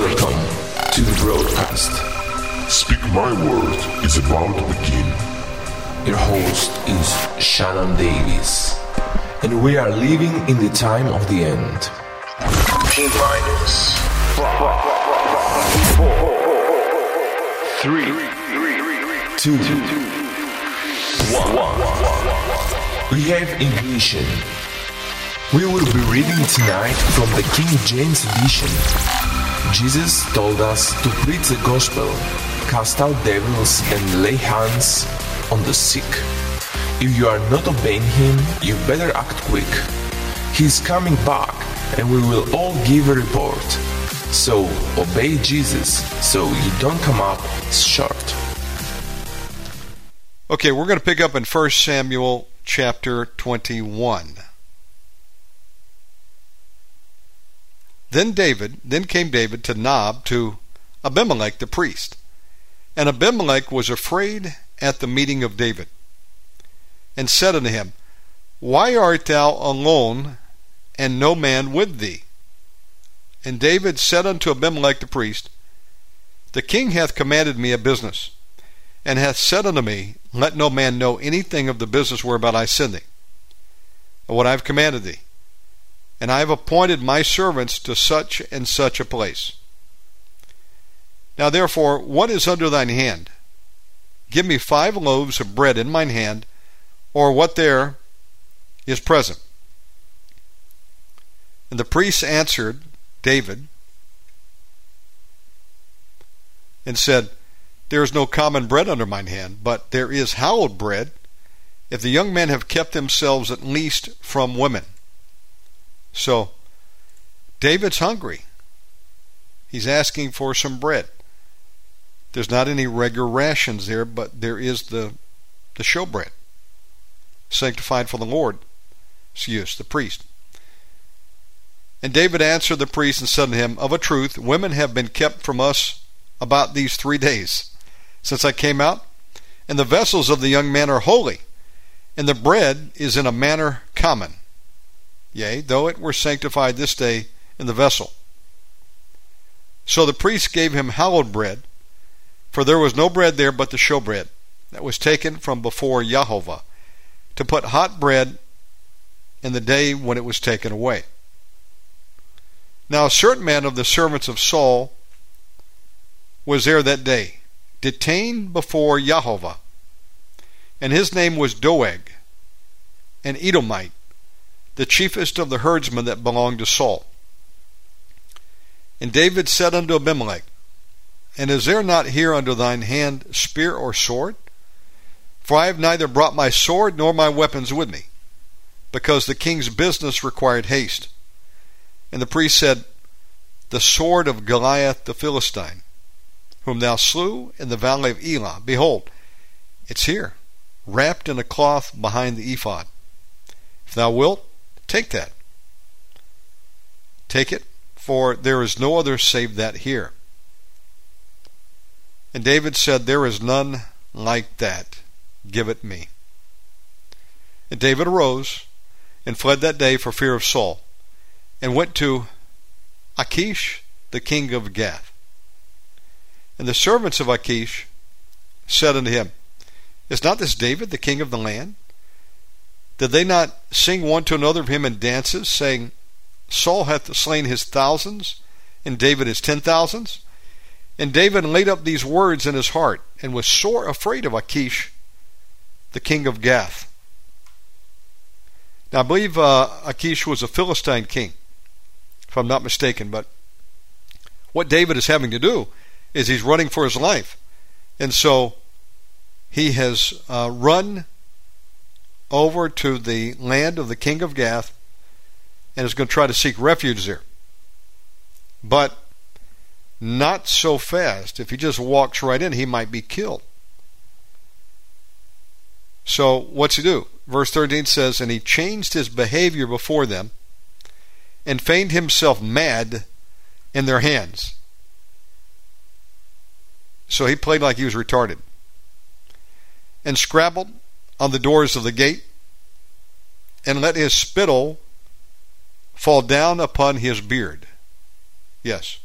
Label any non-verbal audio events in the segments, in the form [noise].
Welcome to the broadcast. Speak My Word is about to begin. Your host is Shannon Davis, and we are living in the time of the end. T minus five, four, three, Two, we have ignition. We will be reading tonight from the King James Edition. Jesus told us to preach the gospel, cast out devils, and lay hands on the sick. If you are not obeying him, you better act quick. He is coming back, and we will all give a report. So obey Jesus so you don't come up short. Okay, we're going to pick up in 1 Samuel chapter 21. Then David, then came David to Nob to Abimelech the priest. And Abimelech was afraid at the meeting of David, and said unto him, Why art thou alone, and no man with thee? And David said unto Abimelech the priest, The king hath commanded me a business, and hath said unto me, Let no man know anything of the business whereabout I send thee, what I have commanded thee. And I have appointed my servants to such and such a place. Now therefore, what is under thine hand? Give me five loaves of bread in mine hand, or what there is present. And the priest answered David and said, There is no common bread under mine hand, but there is hallowed bread, if the young men have kept themselves at least from women. So, David's hungry. He's asking for some bread. There's not any regular rations there, but there is the the showbread, sanctified for the Lord. use, the priest. And David answered the priest and said to him, Of a truth, women have been kept from us about these three days since I came out, and the vessels of the young men are holy, and the bread is in a manner common. Yea, though it were sanctified this day in the vessel. So the priest gave him hallowed bread, for there was no bread there but the showbread that was taken from before Jehovah, to put hot bread in the day when it was taken away. Now a certain man of the servants of Saul was there that day, detained before Jehovah, and his name was Doeg, an Edomite, the chiefest of the herdsmen that belonged to Saul. And David said unto Abimelech, And is there not here under thine hand spear or sword? For I have neither brought my sword nor my weapons with me, because the king's business required haste. And the priest said, The sword of Goliath the Philistine, whom thou slew in the valley of Elah, behold, it's here, wrapped in a cloth behind the ephod. If thou wilt, take that. Take it, for there is no other save that here. And David said, There is none like that. Give it me. And David arose and fled that day for fear of Saul, and went to Achish, the king of Gath. And the servants of Achish said unto him, Is not this David, the king of the land? Did they not sing one to another of him in dances, saying, Saul hath slain his thousands, and David his ten thousands? And David laid up these words in his heart, and was sore afraid of Achish, the king of Gath. Now, I believe uh, Achish was a Philistine king, if I'm not mistaken. But what David is having to do is he's running for his life. And so he has uh, run over to the land of the king of Gath and is going to try to seek refuge there. But not so fast. If he just walks right in, he might be killed. So, what's he do? Verse 13 says, And he changed his behavior before them and feigned himself mad in their hands. So he played like he was retarded. And scrabbled on the doors of the gate and let his spittle fall down upon his beard. Yes.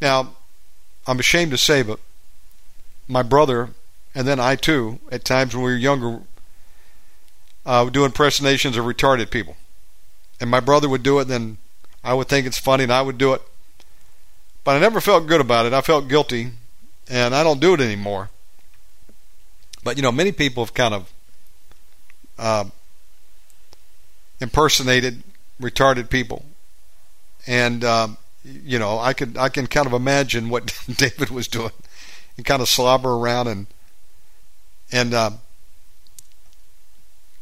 Now, I'm ashamed to say, but my brother and then I too, at times when we were younger, uh, would do impersonations of retarded people. And my brother would do it, then I would think it's funny, and I would do it. But I never felt good about it. I felt guilty, and I don't do it anymore. But you know, many people have kind of uh, impersonated retarded people, and um, you know, I could I can kind of imagine what [laughs] David was doing, and kind of slobber around and and uh,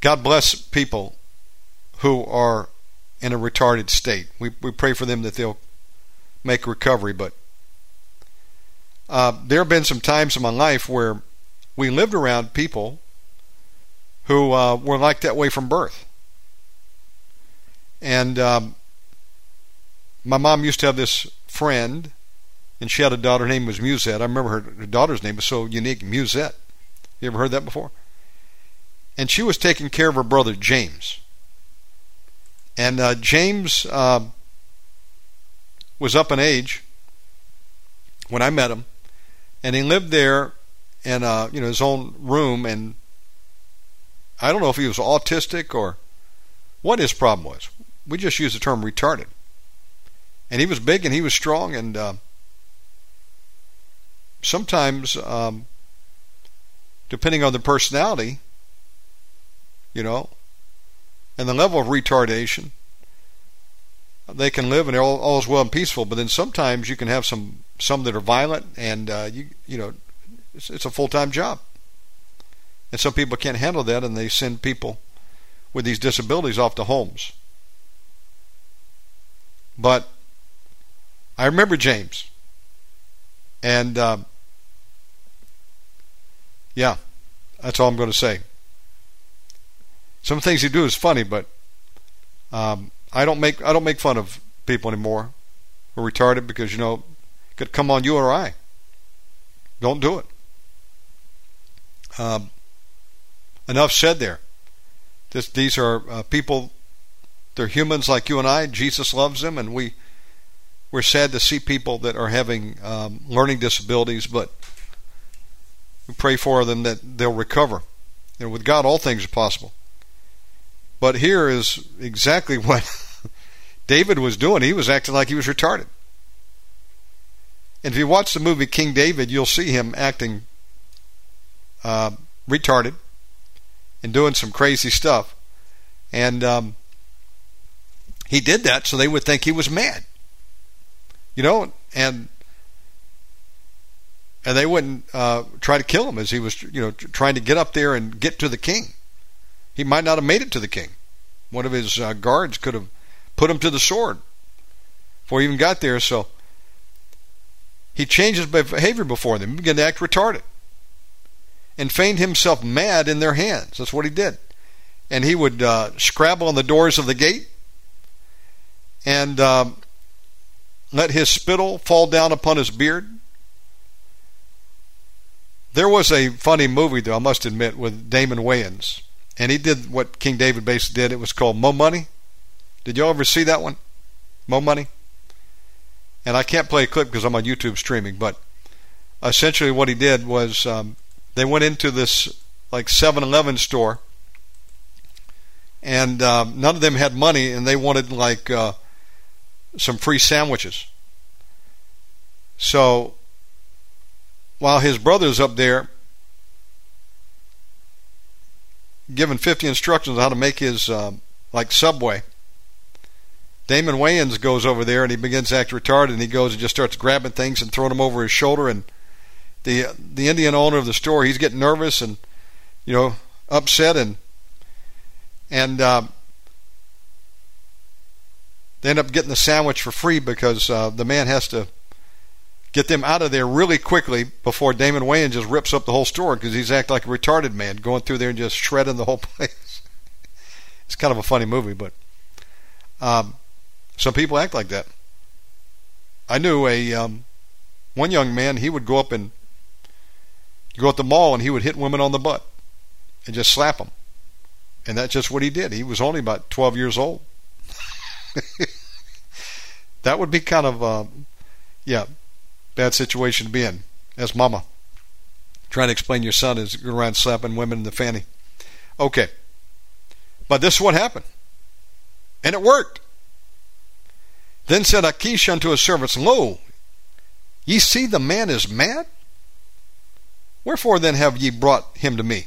God bless people who are in a retarded state. We we pray for them that they'll make recovery, but uh, there have been some times in my life where we lived around people who uh, were like that way from birth. And um, my mom used to have this friend, and she had a daughter. Her name was Musette. I remember her, her daughter's name was so unique, Musette. You ever heard that before? And she was taking care of her brother James. And uh, James uh, was up in age when I met him, and he lived there in uh, you know his own room. And I don't know if he was autistic or what his problem was. We just use the term retarded. And he was big and he was strong, and uh, sometimes um, depending on the personality, you know, and the level of retardation, they can live and all, all is well and peaceful. But then sometimes you can have some some that are violent, and uh, you you know, it's, it's a full time job. And some people can't handle that, and they send people with these disabilities off to homes. But I remember James, and um, yeah, that's all I'm going to say. Some things he do is funny, but um, I don't make I don't make fun of people anymore who are retarded because you know it could come on you or I. Don't do it. Um, enough said there. This, these are uh, people. They're humans like you and I. Jesus loves them, and we we're sad to see people that are having um, learning disabilities, but we pray for them that they'll recover. Know, with God, all things are possible. But here is exactly [laughs] what David was doing. He was acting like he was retarded. And if you watch the movie King David, you'll see him acting uh, retarded and doing some crazy stuff. And um, he did that so they would think he was mad. You know, and and they wouldn't uh, try to kill him as he was, you know, trying to get up there and get to the king. He might not have made it to the king. One of his uh, guards could have put him to the sword before he even got there. So he changed his behavior before them. He began to act retarded and feigned himself mad in their hands. That's what he did. And he would uh, scrabble on the doors of the gate and um, let his spittle fall down upon his beard there was a funny movie, though, I must admit, with Damon Wayans. And he did what King David basically did. It was called Mo Money. Did y'all ever see that one? Mo Money? And I can't play a clip because I'm on YouTube streaming, but essentially what he did was um, they went into this like 7 Eleven store, and um, none of them had money, and they wanted like uh, some free sandwiches. So while his brother's up there giving 50 instructions on how to make his uh, like subway damon wayans goes over there and he begins to act retarded and he goes and just starts grabbing things and throwing them over his shoulder and the the indian owner of the store he's getting nervous and you know upset and and uh, they end up getting the sandwich for free because uh, the man has to get them out of there really quickly before Damon Wayans just rips up the whole store because he's acting like a retarded man going through there and just shredding the whole [laughs] place. it's kind of a funny movie, but um, some people act like that. I knew a um, one young man. He would go up and go at the mall and he would hit women on the butt and just slap them, and that's just what he did. He was only about twelve years old. [laughs] that would be kind of uh, yeah bad situation to be in as mama. Trying to explain your son is going around slapping women in the fanny. Okay. But this is what happened. And it worked. Then said Achish unto his servants, Lo, ye see the man is mad? Wherefore then have ye brought him to me?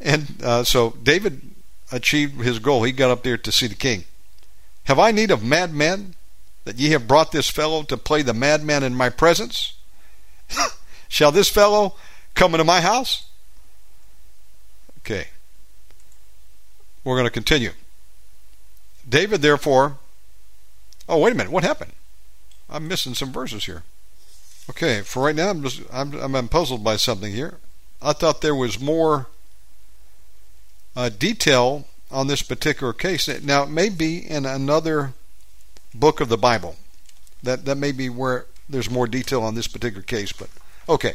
And uh, so David achieved his goal. He got up there to see the king. Have I need of madmen that ye have brought this fellow to play the madman in my presence? [laughs] Shall this fellow come into my house? Okay. We're going to continue. David, therefore. Oh, wait a minute. What happened? I'm missing some verses here. Okay, for right now, I'm just I'm I'm puzzled by something here. I thought there was more uh, detail on this particular case. Now, it may be in another book of the Bible. That that may be where there's more detail on this particular case. But okay,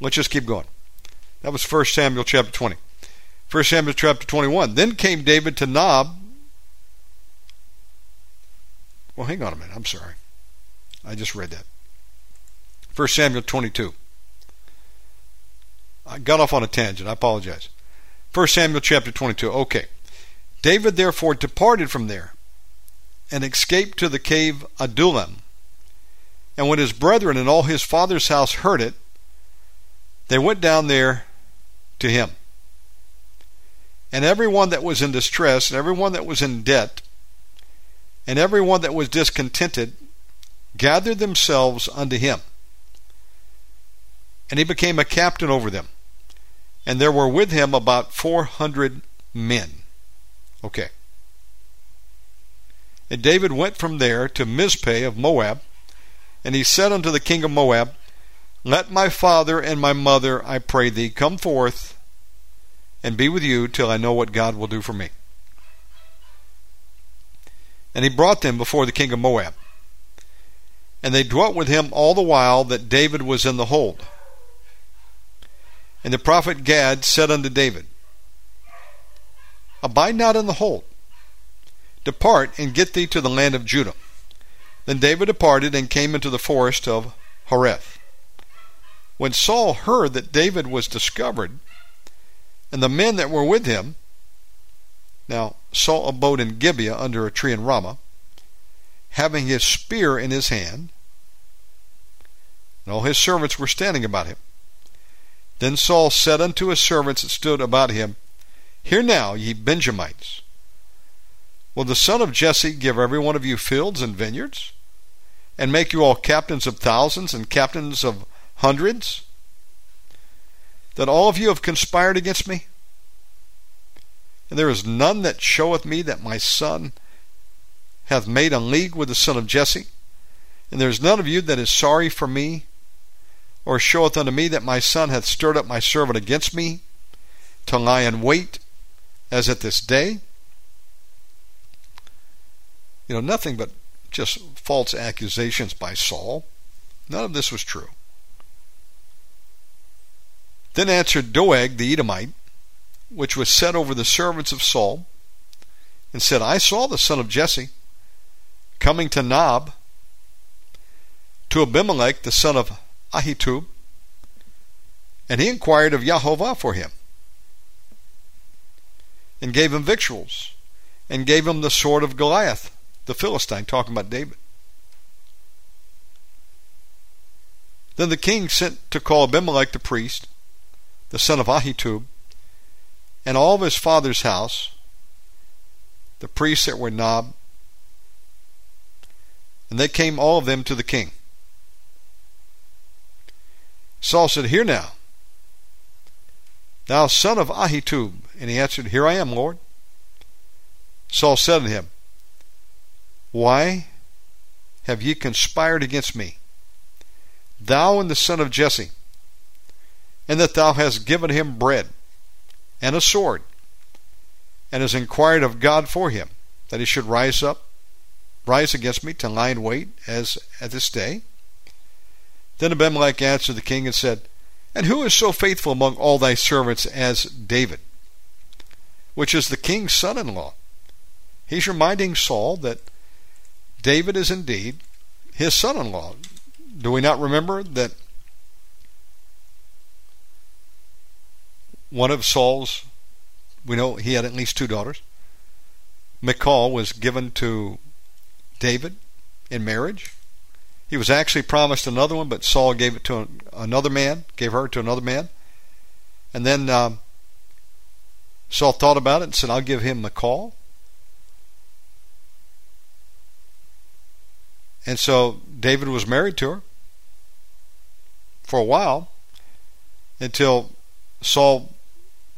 let's just keep going. That was 1 Samuel chapter 20. 1 Samuel chapter 21. Then came David to Nob. Well, hang on a minute. I'm sorry. I just read that. 1 Samuel 22. I got off on a tangent. I apologize. 1 Samuel chapter 22. Okay. David therefore departed from there and escaped to the cave Adullam. And when his brethren and all his father's house heard it, they went down there to him. And everyone that was in distress, and everyone that was in debt, and everyone that was discontented, gathered themselves unto him. And he became a captain over them. And there were with him about four hundred men. Okay. And David went from there to Mizpeh of Moab, and he said unto the king of Moab, Let my father and my mother, I pray thee, come forth and be with you till I know what God will do for me. And he brought them before the king of Moab. And they dwelt with him all the while that David was in the hold. And the prophet Gad said unto David, Abide not in the hold. Depart and get thee to the land of Judah. Then David departed and came into the forest of Hereth. When Saul heard that David was discovered, and the men that were with him, now Saul abode in Gibeah under a tree in Ramah, having his spear in his hand, and all his servants were standing about him. Then Saul said unto his servants that stood about him, Hear now, ye Benjamites, will the son of Jesse give every one of you fields and vineyards, and make you all captains of thousands and captains of hundreds? That all of you have conspired against me? And there is none that showeth me that my son hath made a league with the son of Jesse, and there is none of you that is sorry for me, or showeth unto me that my son hath stirred up my servant against me, to lie in wait, as at this day. You know, nothing but just false accusations by Saul. None of this was true. Then answered Doeg the Edomite, which was set over the servants of Saul, and said, I saw the son of Jesse coming to Nob, to Abimelech the son of Ahitub, and he inquired of Jehovah for him, and gave him victuals, and gave him the sword of Goliath, the Philistine, talking about David. Then the king sent to call Abimelech the priest, the son of Ahitub, and all of his father's house, the priests that were Nob, and they came all of them to the king. Saul said, Here now, thou son of Ahitub. And he answered, Here I am, Lord. Saul said unto him, Why have ye conspired against me, thou and the son of Jesse, and that thou hast given him bread and a sword, and has inquired of God for him, that he should rise up, rise against me to lie in wait, as at this day? Then Abimelech answered the king and said, And who is so faithful among all thy servants as David, which is the king's son in law? He's reminding Saul that David is indeed his son in law. Do we not remember that one of Saul's, we know he had at least two daughters. Michal was given to David in marriage. He was actually promised another one, but Saul gave it to another man, gave her to another man. And then um, Saul thought about it and said, I'll give him the call." And so David was married to her for a while until Saul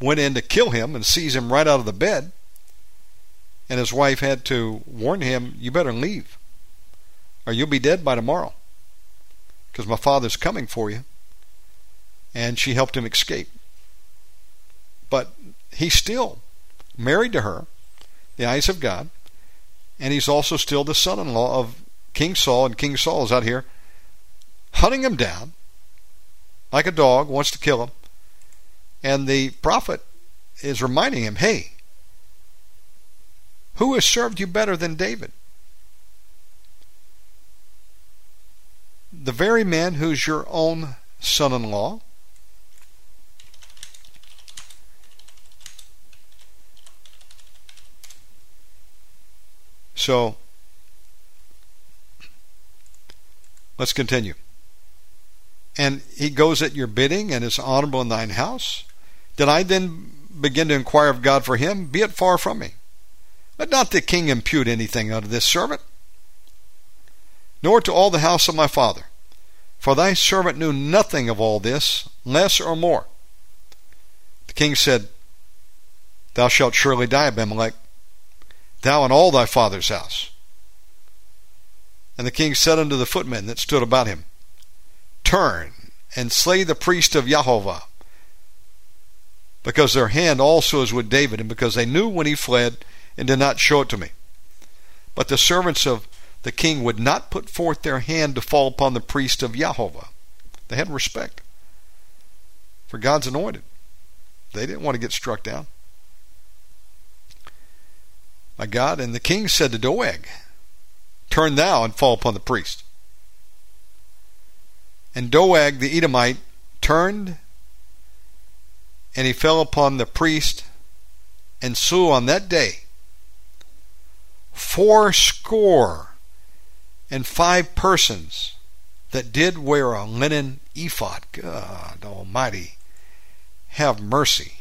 went in to kill him and seized him right out of the bed. And his wife had to warn him, You better leave, or you'll be dead by tomorrow, because my father's coming for you. And she helped him escape. But he's still married to her, the eyes of God, and he's also still the son in law of King Saul, and King Saul is out here hunting him down like a dog, wants to kill him. And the prophet is reminding him, hey, who has served you better than David? The very man who's your own son in law. So, let's continue. And he goes at your bidding and is honorable in thine house. Did I then begin to inquire of God for him? Be it far from me. Let not the king impute anything unto this servant, nor to all the house of my father. For thy servant knew nothing of all this, less or more. The king said, Thou shalt surely die, Abimelech, thou and all thy father's house. And the king said unto the footmen that stood about him, Turn and slay the priest of Jehovah, because their hand also is with David, and because they knew when he fled and did not show it to me. But the servants of the king would not put forth their hand to fall upon the priest of Jehovah. They had respect for God's anointed. They didn't want to get struck down by God. And the king said to Doeg, Turn thou and fall upon the priest. And Doeg the Edomite turned and he fell upon the priest and slew on that day fourscore and five persons that did wear a linen ephod. God Almighty, have mercy.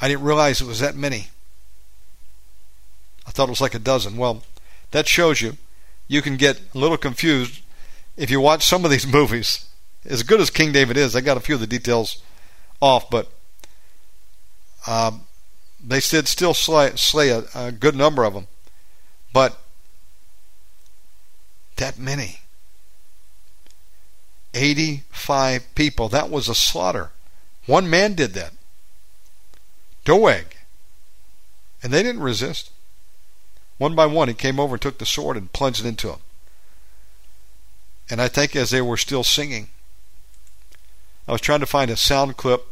I didn't realize it was that many. I thought it was like a dozen. Well, that shows you you can get a little confused if you watch some of these [laughs] movies as good as King David is, I got a few of the details off, but um, they did still slay, slay a, a good number of them. But that many. 85 people. That was a slaughter. One man did that. Doeg. And they didn't resist. One by one, he came over and took the sword and plunged it into them. And I think as they were still singing, I was trying to find a sound clip.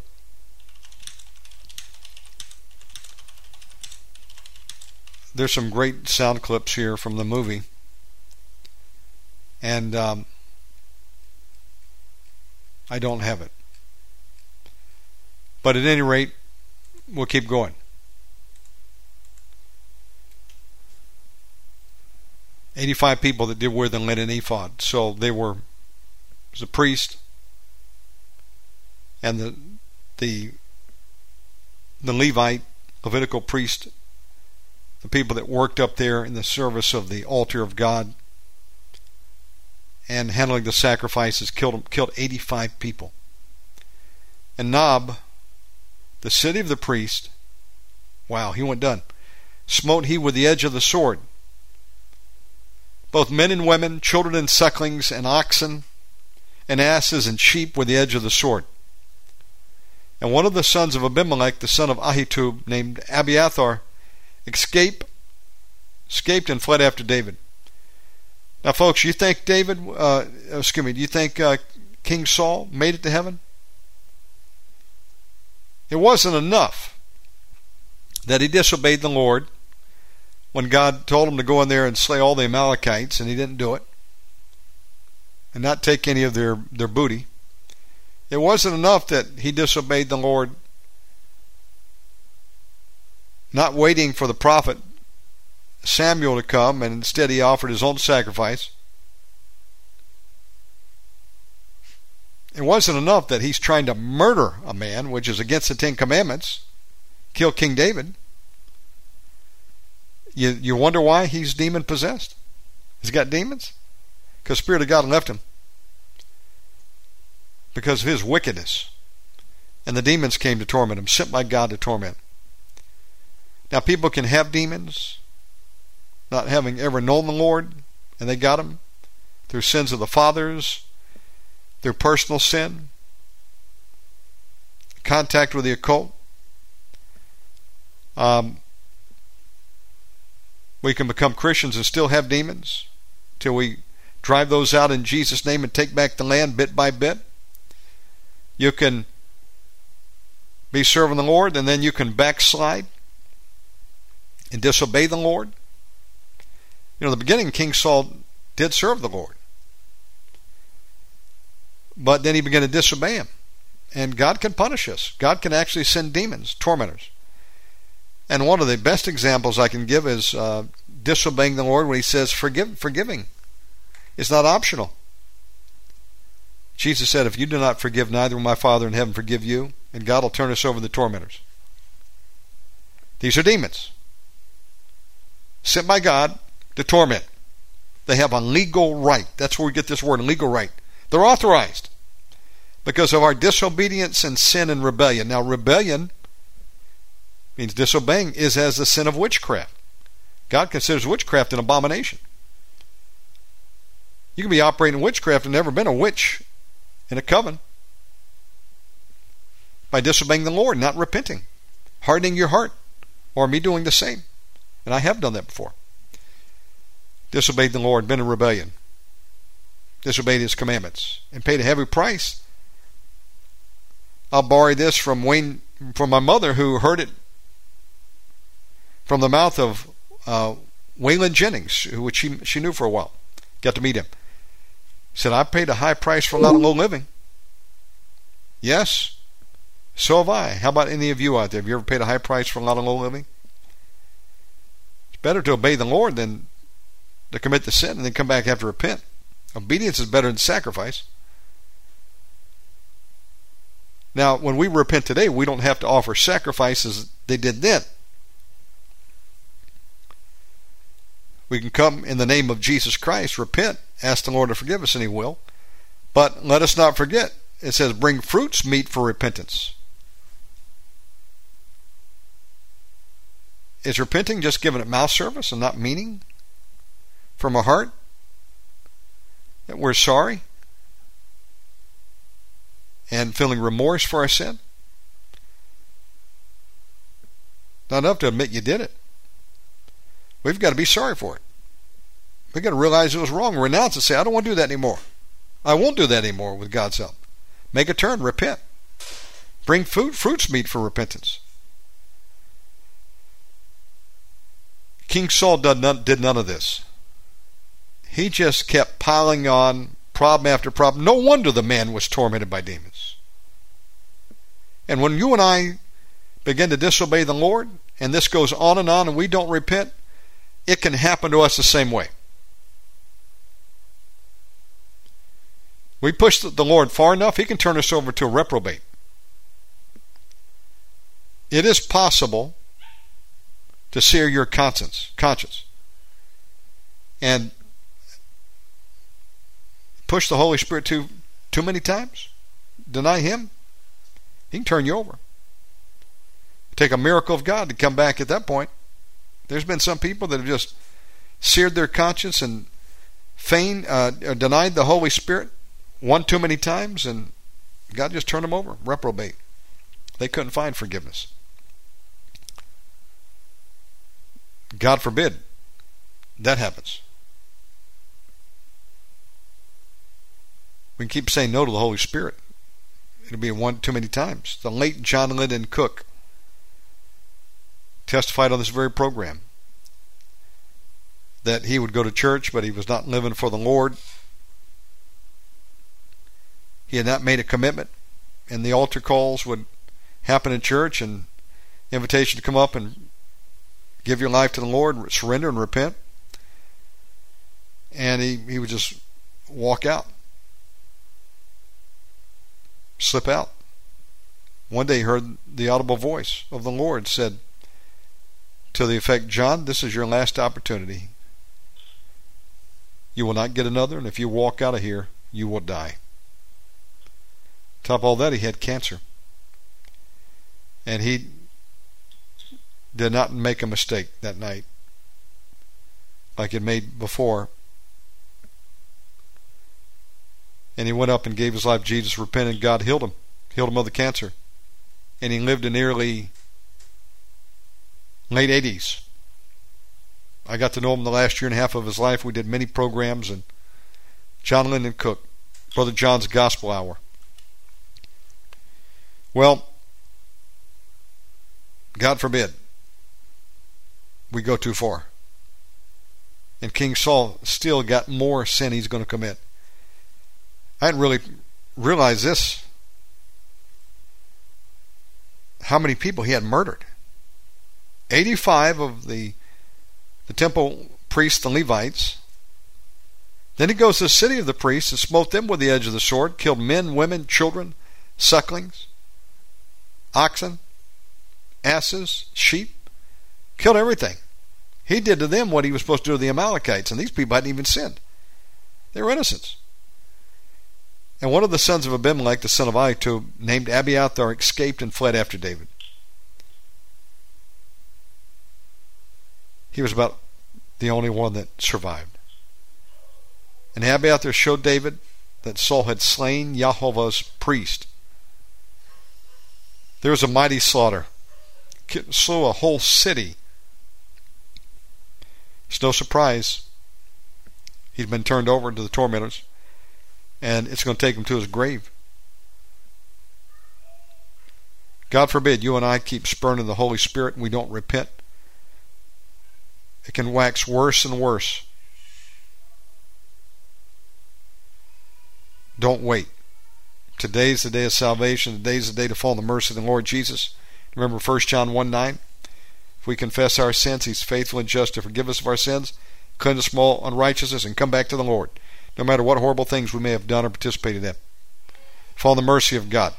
There's some great sound clips here from the movie. And um, I don't have it. But at any rate, we'll keep going. 85 people that did wear the linen ephod. So they were, a priest, and the the the Levite Levitical priest, the people that worked up there in the service of the altar of God and handling the sacrifices killed killed 85 people. And Nob, the city of the priest, wow, he went done. Smote he with the edge of the sword both men and women, children and sucklings, and oxen, and asses and sheep with the edge of the sword. And one of the sons of Abimelech, the son of Ahitub, named Abiathar, escaped, escaped and fled after David. Now, folks, you think David, uh, excuse me, do you think uh, King Saul made it to heaven? It wasn't enough that he disobeyed the Lord when God told him to go in there and slay all the Amalekites, and he didn't do it, and not take any of their, their booty. It wasn't enough that he disobeyed the Lord, not waiting for the prophet Samuel to come, and instead he offered his own sacrifice. It wasn't enough that he's trying to murder a man, which is against the Ten Commandments, kill King David. You, you wonder why he's demon possessed? He's got demons? Because the Spirit of God left him. Because of his wickedness. And the demons came to torment him, sent by God to torment. Now, people can have demons, not having ever known the Lord, and they got them through sins of the fathers, through personal sin, contact with the occult. Um, we can become Christians and still have demons till we drive those out in Jesus' name and take back the land bit by bit. You can be serving the Lord and then you can backslide and disobey the Lord. You know, the beginning, King Saul did serve the Lord. But then he began to disobey him. And God can punish us. God can actually send demons, tormentors. And one of the best examples I can give is uh, disobeying the Lord when He says forgive, forgiving. It's not optional. Jesus said, If you do not forgive, neither will my Father in heaven forgive you, and God will turn us over to the tormentors. These are demons sent by God to torment. They have a legal right. That's where we get this word, legal right. They're authorized because of our disobedience and sin and rebellion. Now, rebellion means disobeying is as the sin of witchcraft. God considers witchcraft an abomination. You can be operating witchcraft and never been a witch in a coven by disobeying the Lord, not repenting, hardening your heart, or me doing the same. And I have done that before. Disobeyed the Lord, been in rebellion, disobeyed His commandments, and paid a heavy price. I'll borrow this from Wayne, from my mother, who heard it from the mouth of uh, Waylon Jennings, which she, she knew for a while. Got to meet him. Said, I paid a high price for a lot of low living. Yes, so have I. How about any of you out there? Have you ever paid a high price for a lot of low living? It's better to obey the Lord than to commit the sin and then come back after repent. Obedience is better than sacrifice. Now, when we repent today, we don't have to offer sacrifices they did then. We can come in the name of Jesus Christ, repent, ask the Lord to forgive us, and He will. But let us not forget, it says, bring fruits meet for repentance. Is repenting just giving it mouth service and not meaning from a heart that we're sorry and feeling remorse for our sin? Not enough to admit you did it. We've got to be sorry for it. We've got to realize it was wrong, renounce it, say, I don't want to do that anymore. I won't do that anymore with God's help. Make a turn, repent. Bring food, fruits meet for repentance. King Saul did none, did none of this. He just kept piling on problem after problem. No wonder the man was tormented by demons. And when you and I begin to disobey the Lord, and this goes on and on, and we don't repent, it can happen to us the same way. We push the Lord far enough, He can turn us over to a reprobate. It is possible to sear your conscience, conscience, and push the Holy Spirit too too many times, deny Him. He can turn you over. Take a miracle of God to come back at that point. There's been some people that have just seared their conscience and feigned, uh, denied the Holy Spirit one too many times, and God just turned them over, reprobate. They couldn't find forgiveness. God forbid that happens. We can keep saying no to the Holy Spirit. It'll be one too many times. The late John Linden Cook testified on this very program. that he would go to church, but he was not living for the Lord. He had not made a commitment, and the altar calls would happen in church, and invitation to come up and give your life to the Lord, surrender and repent. And he, he would just walk out, slip out. One day he heard the audible voice of the Lord said to the effect, John, this is your last opportunity. You will not get another, and if you walk out of here, you will die. Top all that, he had cancer. And he did not make a mistake that night like he made before. And he went up and gave his life. Jesus repented. God healed him, healed him of the cancer. And he lived in nearly late 80s. I got to know him the last year and a half of his life. We did many programs and John Lyndon Cook, Brother John's Gospel Hour. Well, God forbid we go too far. And King Saul still got more sin he's going to commit. I didn't really realize this. How many people he had murdered. 85 of the the temple priests, and Levites. Then he goes to the city of the priests and smote them with the edge of the sword, killed men, women, children, sucklings, oxen, asses, sheep, Killed everything. He did to them what he was supposed to do to the Amalekites, and these people hadn't even sinned. They were innocents. And one of the sons of Abimelech, the son of Ahitub, named Abiathar, escaped and fled after David. He was about the only one that survived. And Abiathar showed David that Saul had slain Jehovah's priest. There was a mighty slaughter. Slew a whole city it's no surprise he'd been turned over to the tormentors, and it's going to take him to his grave. God forbid you and I keep spurning the Holy Spirit and we don't repent. It can wax worse and worse. Don't wait. Today's the day of salvation. Today's the day to fall in the mercy of the Lord Jesus. Remember 1 John 1 9? If we confess our sins, He's faithful and just to forgive us of our sins, cleanse us from all unrighteousness, and come back to the Lord, no matter what horrible things we may have done or participated in. Fall in the mercy of God.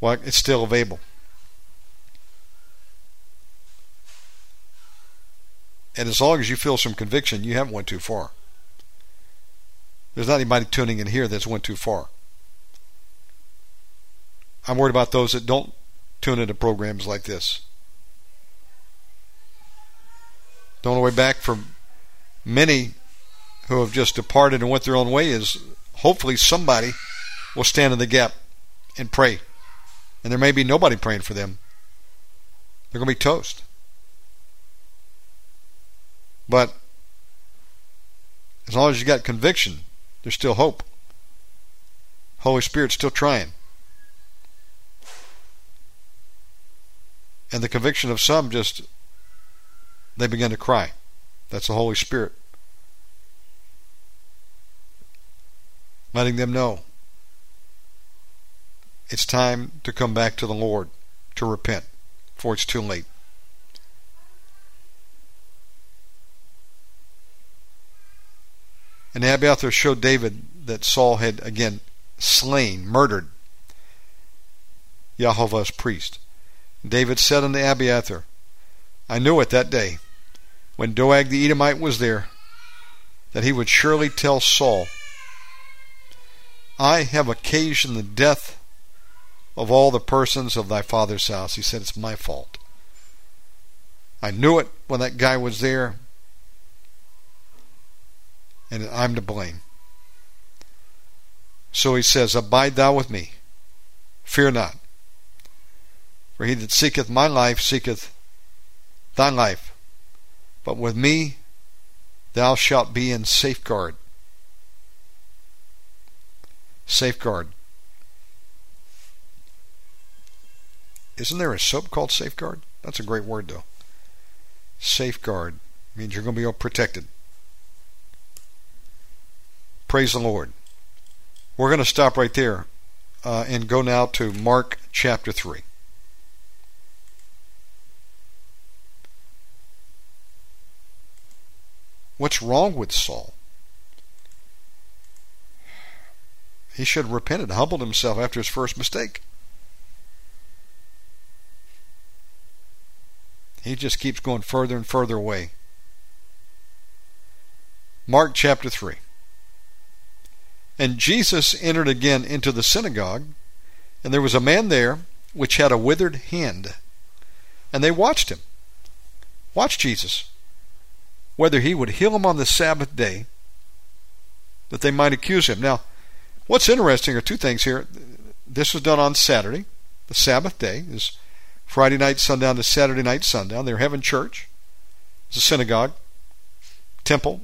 Well, it's still available. And as long as you feel some conviction, you haven't went too far. There's not anybody tuning in here that's went too far. I'm worried about those that don't tune into programs like this. the only way back for many who have just departed and went their own way is hopefully somebody will stand in the gap and pray. And there may be nobody praying for them. They're going to be toast. But as long as you got conviction, there's still hope. Holy Spirit's still trying. And the conviction of some just they begin to cry. That's the Holy Spirit. Letting them know it's time to come back to the Lord to repent, for it's too late. And Abiathar showed David that Saul had again slain, murdered Jehovah's priest. David said unto Abiathar, I knew it that day, when Doeg the Edomite was there, that he would surely tell Saul, I have occasioned the death of all the persons of thy father's house. He said, It's my fault. I knew it when that guy was there, and I'm to blame. So he says, Abide thou with me, fear not. For he that seeketh my life seeketh thy life. But with me thou shalt be in safeguard. Safeguard. Isn't there a soap called Safeguard? That's a great word, though. Safeguard. means you're going to be all protected. Praise the Lord. We're going to stop right there uh, and go now to Mark chapter 3. What's wrong with Saul? He should have repented, humbled himself after his first mistake. He just keeps going further and further away. Mark chapter 3. And Jesus entered again into the synagogue, and there was a man there which had a withered hand. And they watched him. Watch Jesus. Whether he would heal him on the Sabbath day, that they might accuse him. Now, what's interesting are two things here. This was done on Saturday. The Sabbath day is Friday night sundown to Saturday night sundown. They're having church. It's a synagogue, temple,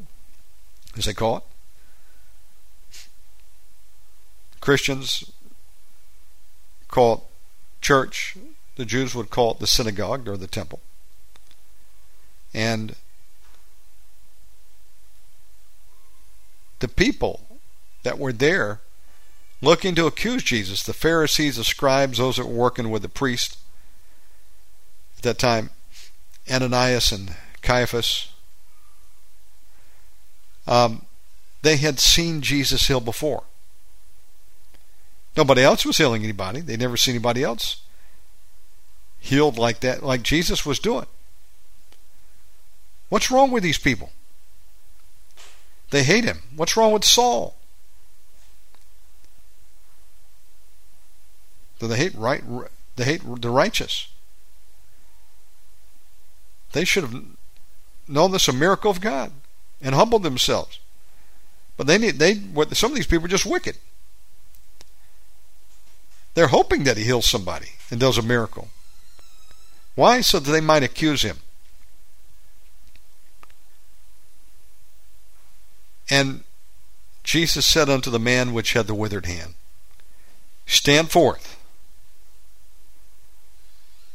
as they call it. Christians call it church. The Jews would call it the synagogue or the temple. And the people that were there looking to accuse Jesus, the Pharisees, the scribes, those that were working with the priest at that time, Ananias and Caiaphas, um, they had seen Jesus heal before. Nobody else was healing anybody. They'd never seen anybody else healed like that, like Jesus was doing. What's wrong with these people? They hate him. What's wrong with Saul? They hate right? They hate the righteous. They should have known this a miracle of God and humbled themselves. But they need they what some of these people are just wicked. They're hoping that he heals somebody and does a miracle. Why? So that they might accuse him. And Jesus said unto the man which had the withered hand, Stand forth.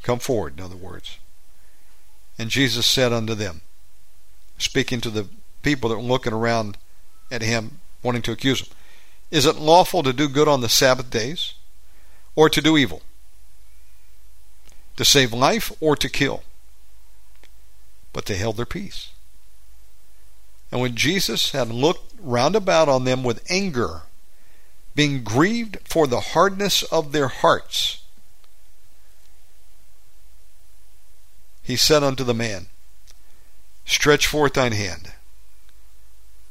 Come forward, in other words. And Jesus said unto them, speaking to the people that were looking around at him, wanting to accuse him, Is it lawful to do good on the Sabbath days, or to do evil? To save life, or to kill? But they held their peace. And when Jesus had looked round about on them with anger, being grieved for the hardness of their hearts, he said unto the man, Stretch forth thine hand.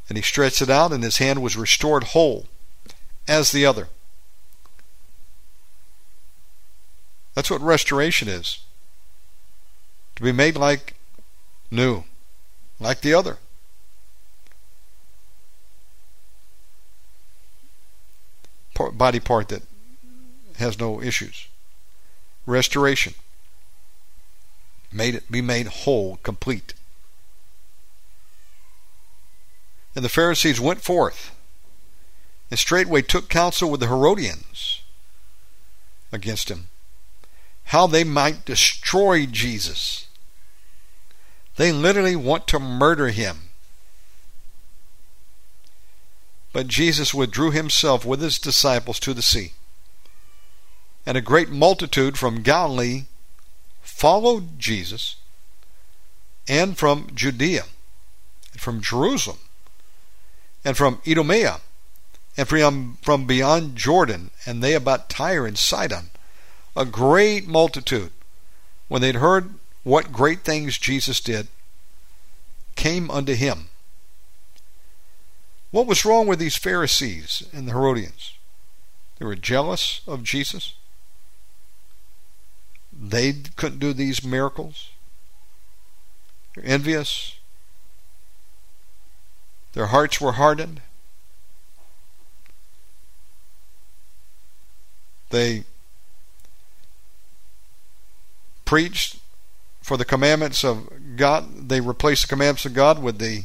And he stretched it out, and his hand was restored whole as the other. That's what restoration is. To be made like new, like the other. body part that has no issues. Restoration. Made it be made whole, complete. And the Pharisees went forth and straightway took counsel with the Herodians against him, how they might destroy Jesus. They literally want to murder him. But Jesus withdrew himself with his disciples to the sea. And a great multitude from Galilee followed Jesus, and from Judea, and from Jerusalem, and from Idumea, and from, from beyond Jordan, and they about Tyre and Sidon. A great multitude, when they'd heard what great things Jesus did, came unto him what was wrong with these Pharisees and the Herodians? They were jealous of Jesus. They couldn't do these miracles. They're envious. Their hearts were hardened. They preached for the commandments of God. They replaced the commandments of God with the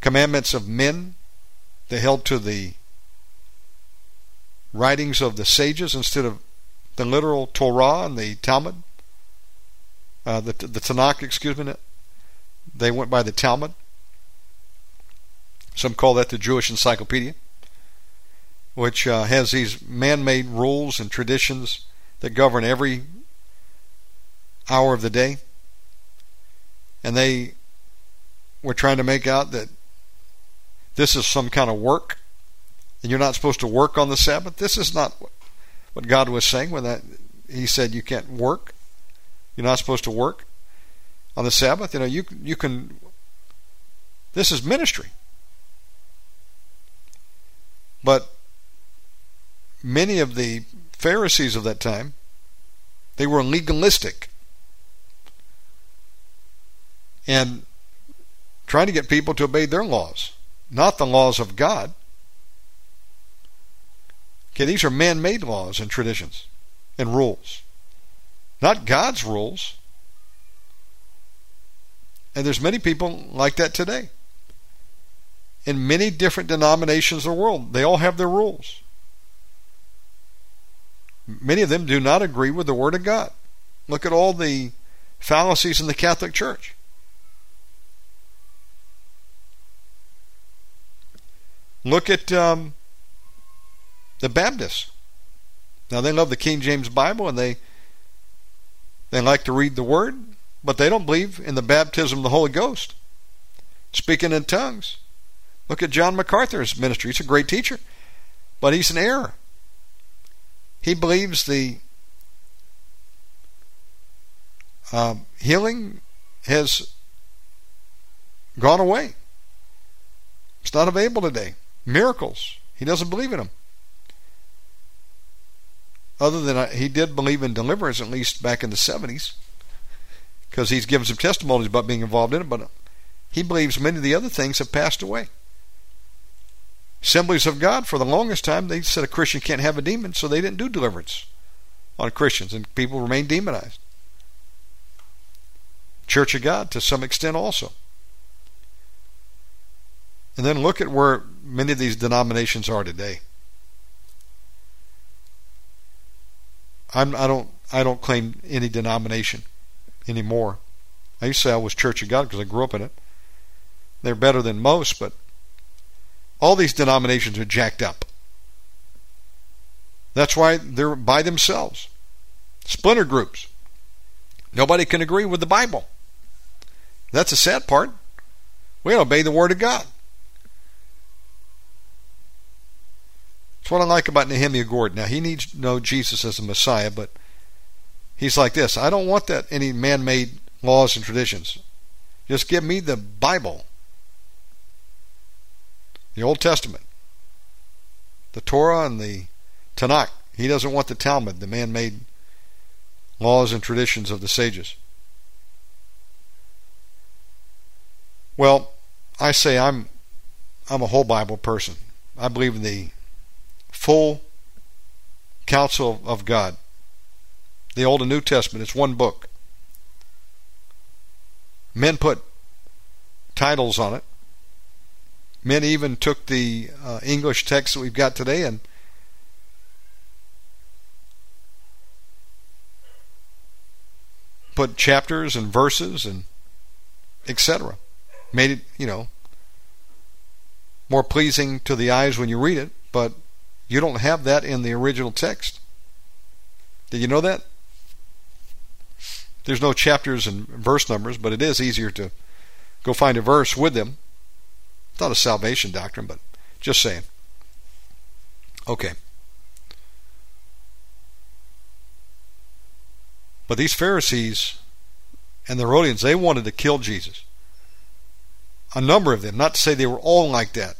commandments of men. They held to the writings of the sages instead of the literal Torah and the Talmud, uh, the, the Tanakh, excuse me. They went by the Talmud. Some call that the Jewish Encyclopedia, which uh, has these man made rules and traditions that govern every hour of the day. And they were trying to make out that this is some kind of work and you're not supposed to work on the Sabbath. This is not what God was saying when that He said you can't work. You're not supposed to work on the Sabbath. You know, you you can. This is ministry, but many of the Pharisees of that time, they were legalistic and trying to get people to obey their laws, not the laws of God. Okay, these are man made laws and traditions and rules, not God's rules. And there's many people like that today. In many different denominations of the world, they all have their rules. Many of them do not agree with the Word of God. Look at all the fallacies in the Catholic Church. Look at um, the Baptists. Now they love the King James Bible and they they like to read the Word, but they don't believe in the baptism of the Holy Ghost. Speaking in tongues. Look at John MacArthur's ministry. He's a great teacher, but he's an error. He believes the um, healing has gone away. It's not available today. Miracles. He doesn't believe in them other than I, he did believe in deliverance at least back in the 70s because he's given some testimonies about being involved in it but he believes many of the other things have passed away. Assemblies of god for the longest time they said a christian can't have a demon so they didn't do deliverance on christians and people remain demonized. Church of god to some extent also. And then look at where many of these denominations are today I'm, I don't I don't claim any denomination anymore. I used to say I was Church of God because I grew up in it. They're better than most, but all these denominations are jacked up. That's why they're by themselves. Splinter groups. Nobody can agree with the Bible. That's the sad part. We obey the Word of God. That's what I like about Nehemiah Gordon. Now, he needs to know Jesus as a Messiah, but he's like this I don't want that any man made laws and traditions. Just give me the Bible, the Old Testament, the Torah, and the Tanakh. He doesn't want the Talmud, the man made laws and traditions of the sages. Well, I say I'm I'm a whole Bible person. I believe in the full counsel of God. The Old and New Testament, it's one book. Men put titles on it. Men even took the uh, English text that we've got today and put chapters and verses and etc. Made it, you know, more pleasing to the eyes when you read it, but you don't have that in the original text. Did you know that? There's no chapters and verse numbers, but it is easier to go find a verse with them. It's not a salvation doctrine, but just saying. Okay. But these Pharisees and the Herodians, they wanted to kill Jesus. A number of them, not to say they were all like that.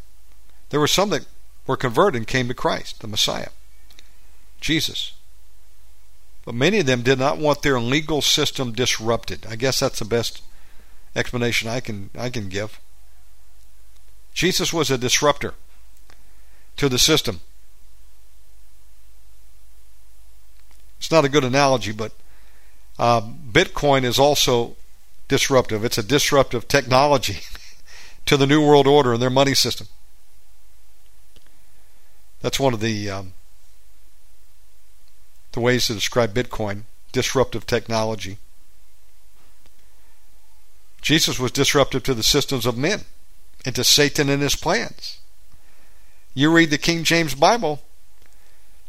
There were some that were converted and came to Christ, the Messiah, Jesus. But many of them did not want their legal system disrupted. I guess that's the best explanation I can I can give. Jesus was a disruptor to the system. It's not a good analogy, but uh, Bitcoin is also disruptive. It's a disruptive technology [laughs] to the New World Order and their money system. That's one of the um, the ways to describe Bitcoin: disruptive technology. Jesus was disruptive to the systems of men and to Satan and his plans. You read the King James Bible,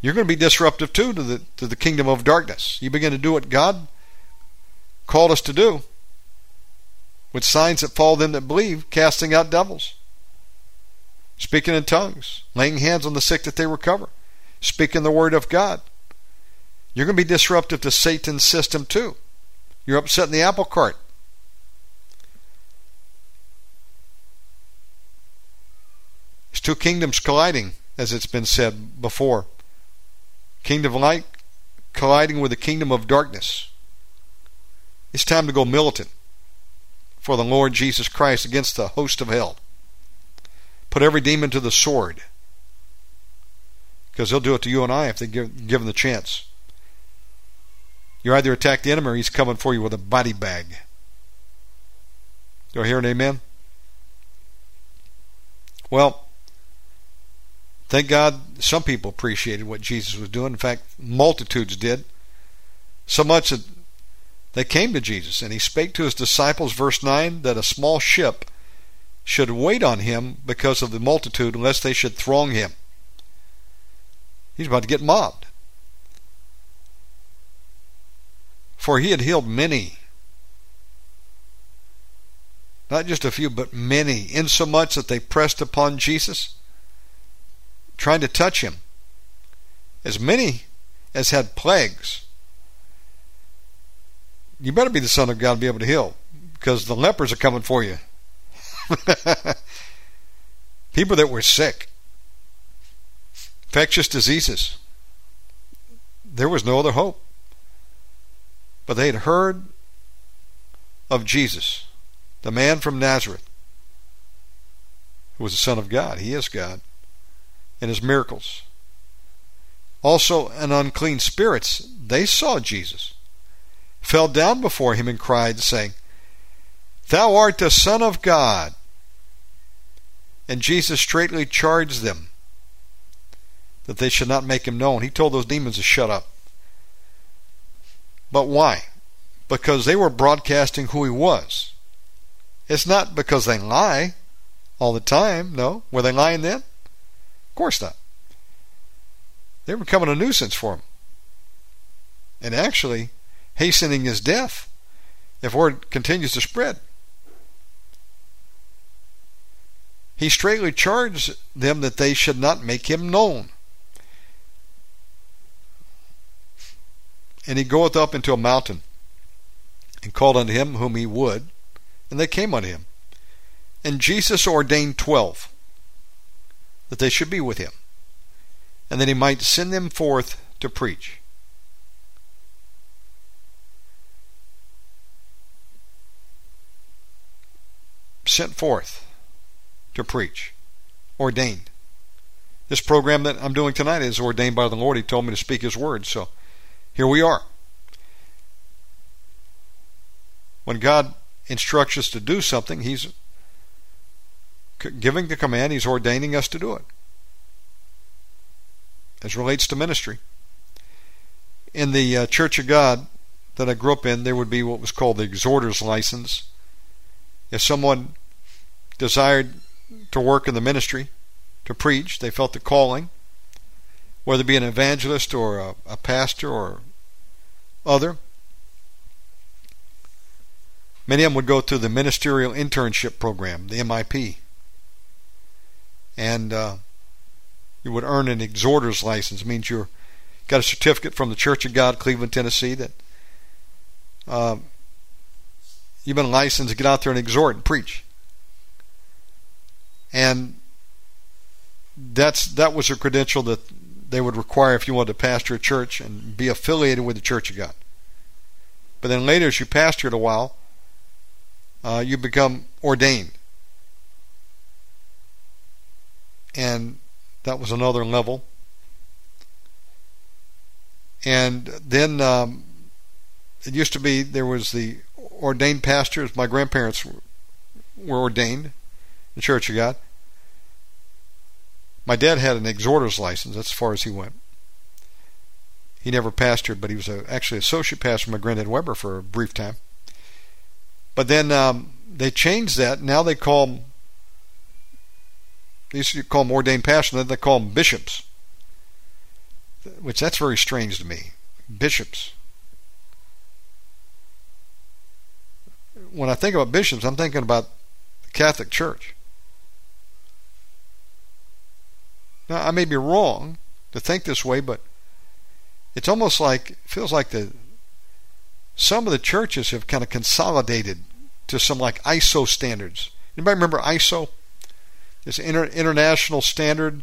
you're going to be disruptive too to the to the kingdom of darkness. You begin to do what God called us to do, with signs that follow them that believe, casting out devils, speaking in tongues, laying hands on the sick that they recover, speaking the word of God. You're going to be disruptive to Satan's system too. You're upsetting the apple cart. It's two kingdoms colliding, as it's been said before. Kingdom of light colliding with the kingdom of darkness. It's time to go militant for the Lord Jesus Christ against the host of hell. Put every demon to the sword. Because they'll do it to you and I if they give, give them the chance. You either attack the enemy or he's coming for you with a body bag. Do I hear an amen? Well, thank God some people appreciated what Jesus was doing. In fact, multitudes did. So much that they came to Jesus, and he spake to his disciples, verse 9, that a small ship should wait on him because of the multitude, lest they should throng him. He's about to get mobbed. For he had healed many. Not just a few, but many, insomuch that they pressed upon Jesus, trying to touch him. As many as had plagues you better be the Son of God to be able to heal because the lepers are coming for you. [laughs] People that were sick, infectious diseases. There was no other hope. But they had heard of Jesus, the man from Nazareth, who was the Son of God. He is God, and his miracles. Also, an unclean spirits, they saw Jesus fell down before him and cried, saying, Thou art the Son of God. And Jesus straightly charged them that they should not make him known. He told those demons to shut up. But why? Because they were broadcasting who he was. It's not because they lie all the time. No. Were they lying then? Of course not. They were becoming a nuisance for him. And actually, hastening his death if word continues to spread. He straightly charged them that they should not make him known. And he goeth up into a mountain, and called unto him whom he would, and they came unto him. And Jesus ordained twelve, that they should be with him, and that he might send them forth to preach sent forth to preach, ordained. This program that I'm doing tonight is ordained by the Lord. He told me to speak His word, so here we are. When God instructs us to do something, He's giving the command, He's ordaining us to do it. As relates to ministry. In the uh, Church of God that I grew up in, there would be what was called the exhorter's license if someone desired to work in the ministry, to preach, they felt the calling, whether it be an evangelist or a, a pastor or other. Many of them would go through the ministerial internship program, the MIP, and uh, you would earn an exhorter's license. It means you're got a certificate from the Church of God, Cleveland, Tennessee, that uh, You've been licensed to get out there and exhort and preach. And that's that was a credential that they would require if you wanted to pastor a church and be affiliated with the Church of God. But then later, as you pastored a while, uh, you become ordained. And that was another level. And then um, it used to be there was the ordained pastors. My grandparents were ordained in the Church of God. My dad had an exhorter's license. That's as far as he went. He never pastored, but he was a, actually associate pastor my granddad Weber for a brief time. But then um, they changed that. Now they call them, they used to call them ordained pastors, then they call them bishops. Which that's very strange to me. Bishops. When I think about bishops, I'm thinking about the Catholic Church. Now, I may be wrong to think this way, but it's almost like, feels like the some of the churches have kind of consolidated to some like ISO standards. Anybody remember ISO? This inter- international standard,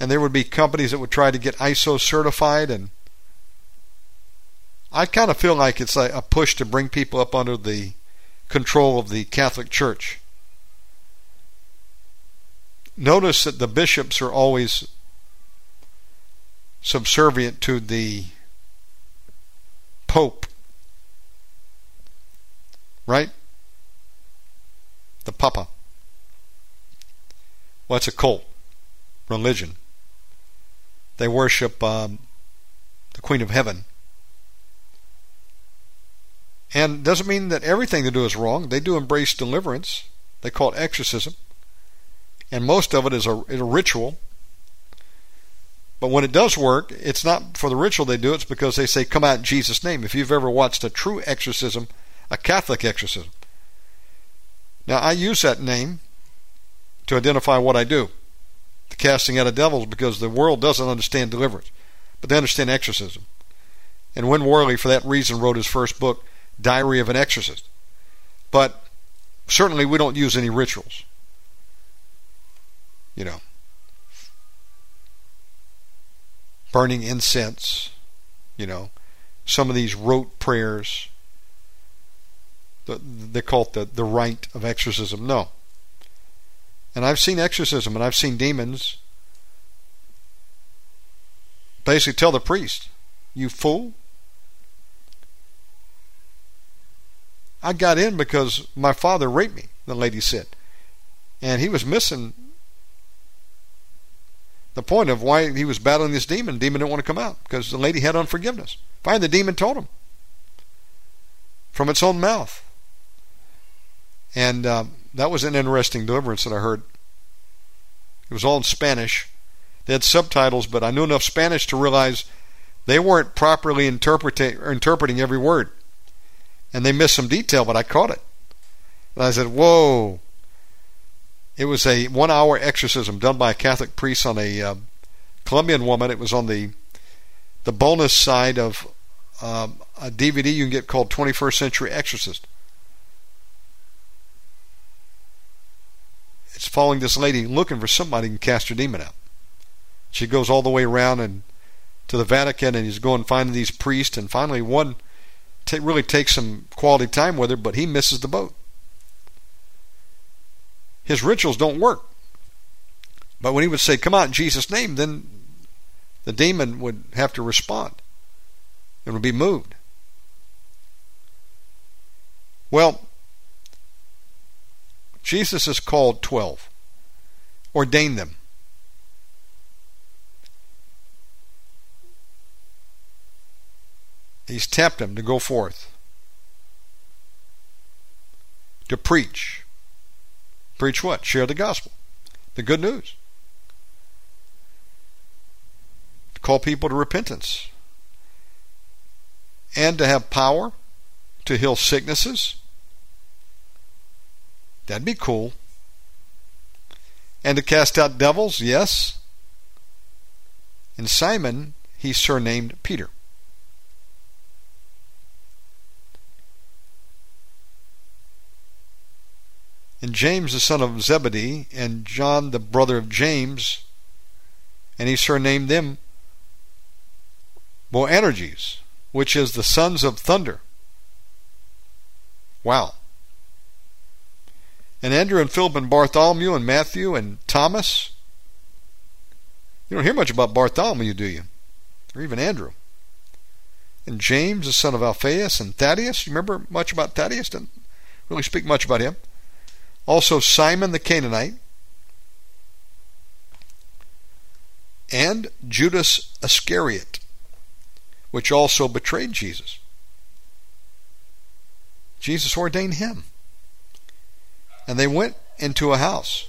and there would be companies that would try to get ISO certified, and I kind of feel like it's a push to bring people up under the control of the Catholic Church. Notice that the bishops are always subservient to the Pope. Right? The Papa. Well, a cult? Religion. They worship um, the Queen of Heaven. And doesn't mean that everything they do is wrong. They do embrace deliverance. They call it exorcism. And most of it is a, is a ritual but when it does work, it's not for the ritual they do it, it's because they say, Come out in Jesus' name. If you've ever watched a true exorcism, a Catholic exorcism. Now, I use that name to identify what I do the casting out of devils because the world doesn't understand deliverance, but they understand exorcism. And Win Worley, for that reason, wrote his first book, Diary of an Exorcist. But certainly we don't use any rituals. You know. burning incense, you know, some of these rote prayers. they call it the, the rite of exorcism. No. And I've seen exorcism and I've seen demons basically tell the priest, You fool. I got in because my father raped me, the lady said. And he was missing the point of why he was battling this demon. Demon didn't want to come out because the lady had unforgiveness. Finally, the demon told him from its own mouth. And um, that was an interesting deliverance that I heard. It was all in Spanish. They had subtitles, but I knew enough Spanish to realize they weren't properly interpreting every word. And they missed some detail, but I caught it. And I said, Whoa, it was a one hour exorcism done by a Catholic priest on a uh, Colombian woman. It was on the the bonus side of um, a DVD you can get called 21st Century Exorcist. It's following this lady looking for somebody can cast her demon out. She goes all the way around and to the Vatican and he's going finding these priests and finally one t- really takes some quality time with her, but he misses the boat his rituals don't work. But when he would say, Come out in Jesus' name, then the demon would have to respond and would be moved. Well, Jesus has called 12, ordained them. He's tapped them to go forth, to preach, Preach what? Share the gospel, the good news. Call people to repentance. And to have power to heal sicknesses. That'd be cool. And to cast out devils, yes. And Simon, he's surnamed Peter. And James the son of Zebedee, and John the brother of James, and he surnamed them Boanerges, which is the sons of thunder. Wow. And Andrew and Philip and Bartholomew and Matthew and Thomas. You don't hear much about Bartholomew, do you? Or even Andrew. And James, the son of Alphaeus, and Thaddeus. You remember much about Thaddeus? Didn't really speak much about him. Also, Simon the Canaanite and Judas Iscariot, which also betrayed Jesus. Jesus ordained him. And they went into a house,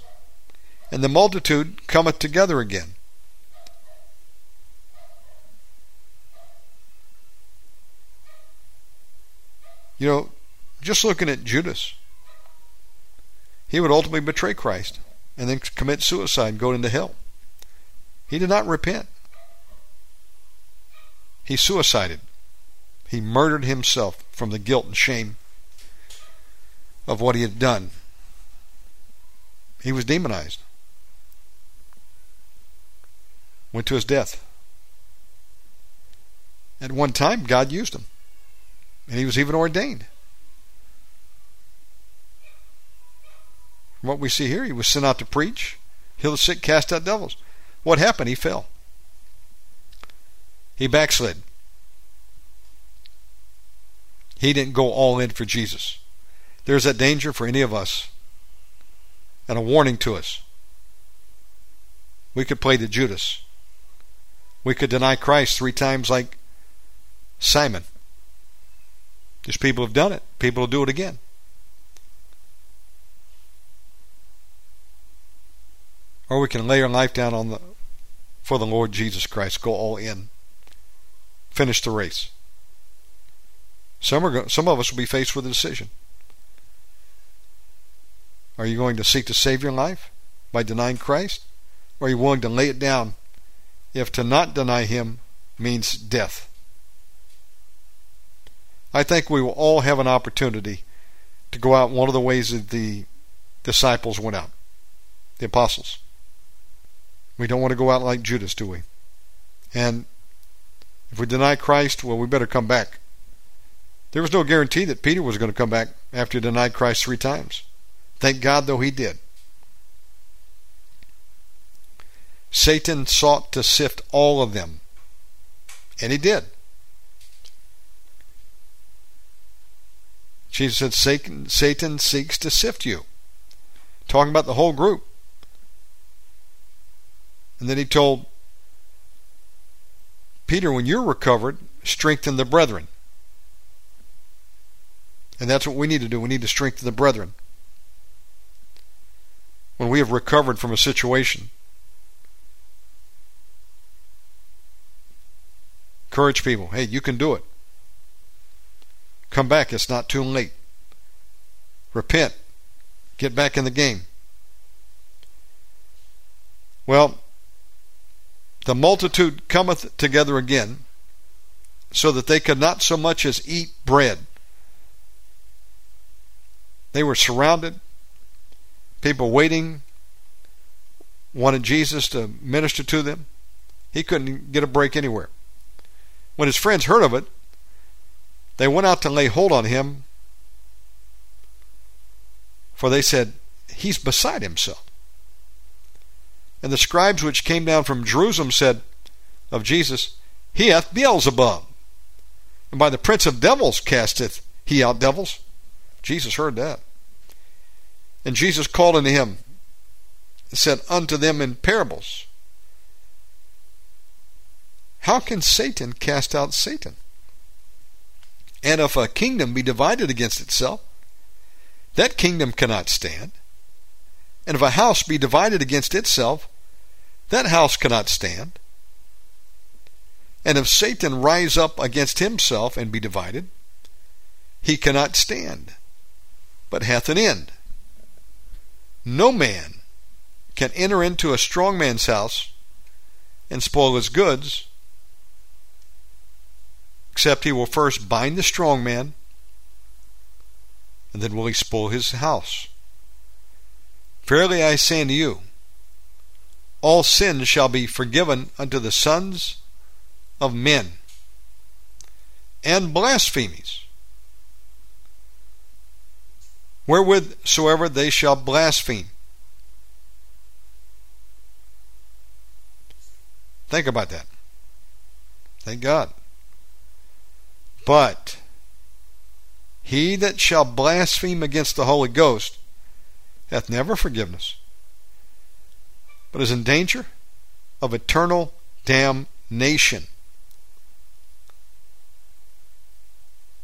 and the multitude cometh together again. You know, just looking at Judas, he would ultimately betray Christ and then commit suicide and go into hell. He did not repent. He suicided. He murdered himself from the guilt and shame of what he had done. He was demonized. Went to his death. At one time, God used him. And he was even ordained. From what we see here, he was sent out to preach, heal the sick, cast out devils. What happened? He fell. He backslid. He didn't go all in for Jesus. There's that danger for any of us and a warning to us. We could play the Judas. We could deny Christ three times like Simon. There's people who've done it. People will do it again. Or we can lay our life down on the for the Lord Jesus Christ. Go all in. Finish the race. Some are some of us will be faced with a decision. Are you going to seek to save your life by denying Christ? Or are you willing to lay it down if to not deny Him means death? I think we will all have an opportunity to go out one of the ways that the disciples went out, the apostles. We don't want to go out like Judas, do we? And if we deny Christ, well, we better come back. There was no guarantee that Peter was going to come back after he denied Christ three times. Thank God, though, he did. Satan sought to sift all of them, and he did. Jesus said, Satan, Satan seeks to sift you. Talking about the whole group. And then he told Peter, when you're recovered, strengthen the brethren. And that's what we need to do. We need to strengthen the brethren. When we have recovered from a situation, encourage people hey, you can do it. Come back. It's not too late. Repent. Get back in the game. Well, the multitude cometh together again, so that they could not so much as eat bread. They were surrounded, people waiting, wanted Jesus to minister to them. He couldn't get a break anywhere. When his friends heard of it, they went out to lay hold on him, for they said, He's beside himself. And the scribes which came down from Jerusalem said of Jesus, He hath Beelzebub, and by the prince of devils casteth he out devils. Jesus heard that. And Jesus called unto him and said unto them in parables, How can Satan cast out Satan? And if a kingdom be divided against itself, that kingdom cannot stand. And if a house be divided against itself, that house cannot stand. And if Satan rise up against himself and be divided, he cannot stand, but hath an end. No man can enter into a strong man's house and spoil his goods except he will first bind the strong man, and then will he spoil his house. Verily I say unto you, all sins shall be forgiven unto the sons of men, and blasphemies, wherewith soever they shall blaspheme. Think about that. Thank God. But he that shall blaspheme against the Holy Ghost hath never forgiveness, but is in danger of eternal damnation.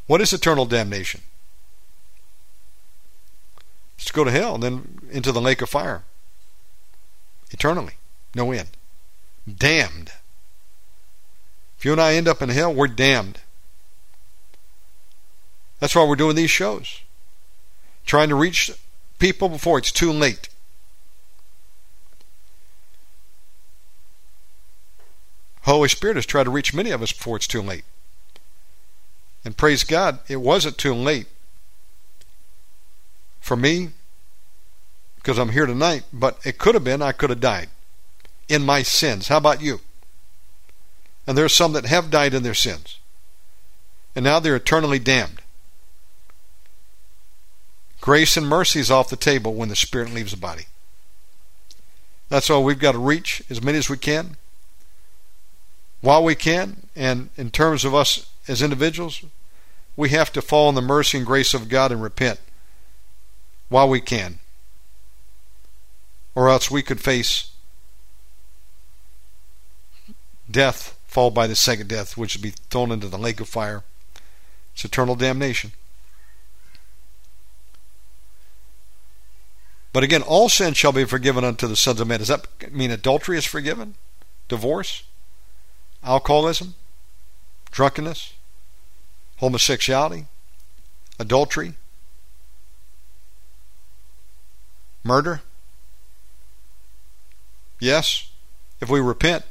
What is eternal damnation? is to go to hell and then into the lake of fire eternally, no end. Damned. If you and I end up in hell, we're damned. That's why we're doing these shows. Trying to reach people before it's too late. Holy Spirit has tried to reach many of us before it's too late. And praise God, it wasn't too late for me because I'm here tonight, but it could have been I could have died in my sins. How about you? And there's some that have died in their sins. And now they're eternally damned. Grace and mercy is off the table when the spirit leaves the body. That's why we've got to reach as many as we can while we can. And in terms of us as individuals, we have to fall on the mercy and grace of God and repent while we can. Or else we could face death, fall by the second death, which would be thrown into the lake of fire. It's eternal damnation. But again, all sin shall be forgiven unto the sons of men. Does that mean adultery is forgiven? Divorce? Alcoholism? Drunkenness? Homosexuality? Adultery? Murder? Yes, if we repent.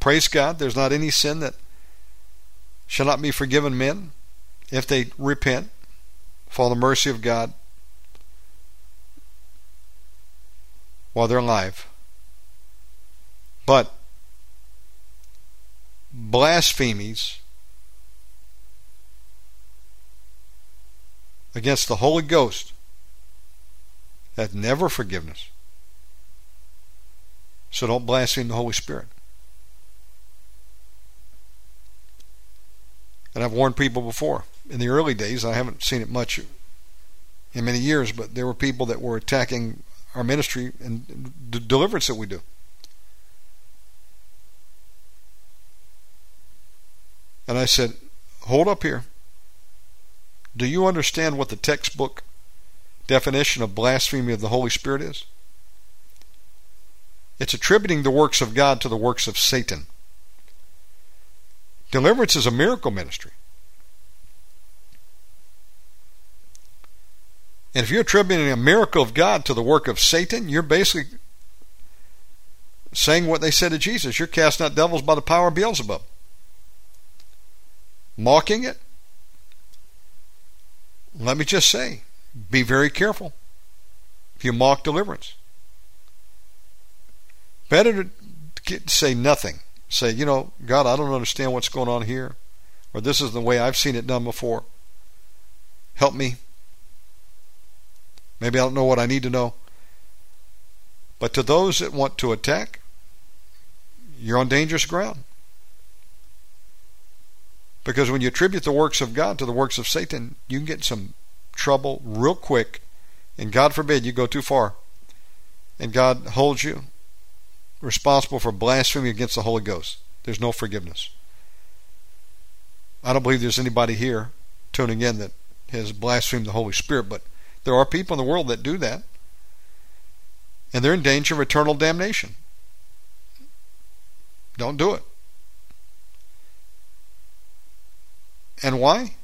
Praise God, there's not any sin that shall not be forgiven men if they repent, fall the mercy of God, while they're alive. But blasphemies against the Holy Ghost have never forgiveness. So don't blaspheme the Holy Spirit. And I've warned people before. In the early days, I haven't seen it much in many years, but there were people that were attacking our ministry and the deliverance that we do. And I said, Hold up here. Do you understand what the textbook definition of blasphemy of the Holy Spirit is? It's attributing the works of God to the works of Satan. Deliverance is a miracle ministry. And if you're attributing a miracle of God to the work of Satan, you're basically saying what they said to Jesus. You're casting out devils by the power of Beelzebub. Mocking it. Let me just say, be very careful if you mock deliverance. Better to get, say nothing. Say, you know, God, I don't understand what's going on here, or this is the way I've seen it done before. Help me. Maybe I don't know what I need to know. But to those that want to attack, you're on dangerous ground. Because when you attribute the works of God to the works of Satan, you can get some trouble real quick. And God forbid you go too far. And God holds you responsible for blasphemy against the Holy Ghost. There's no forgiveness. I don't believe there's anybody here tuning in that has blasphemed the Holy Spirit, but there are people in the world that do that. And they're in danger of eternal damnation. Don't do it. And why?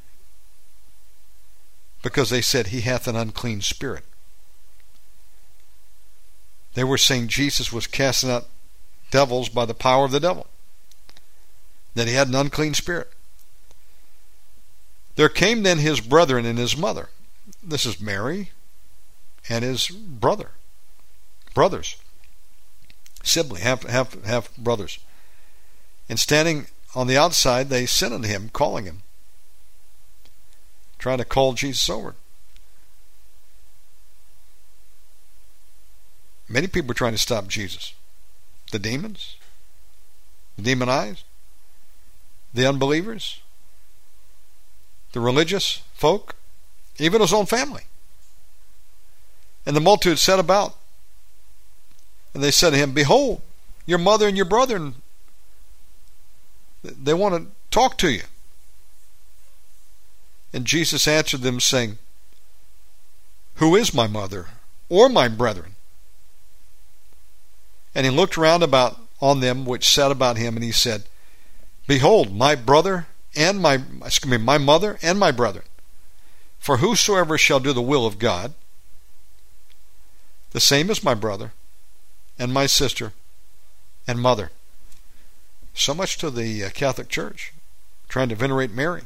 Because they said he hath an unclean spirit. They were saying Jesus was casting out devils by the power of the devil, that he had an unclean spirit. There came then his brethren and his mother. This is Mary and his brother. Brothers. Sibling, half, half, half brothers. And standing on the outside, they sent unto him, calling him, trying to call Jesus over. Many people are trying to stop Jesus. The demons, the demonized, the unbelievers, the religious folk, even his own family. And the multitude set about, and they said to him, Behold, your mother and your brethren, they want to talk to you. And Jesus answered them, saying, Who is my mother or my brethren? And he looked round about on them which sat about him, and he said, Behold, my brother and my excuse me, my mother and my brethren. For whosoever shall do the will of God, the same is my brother and my sister and mother. So much to the uh, Catholic Church, trying to venerate Mary.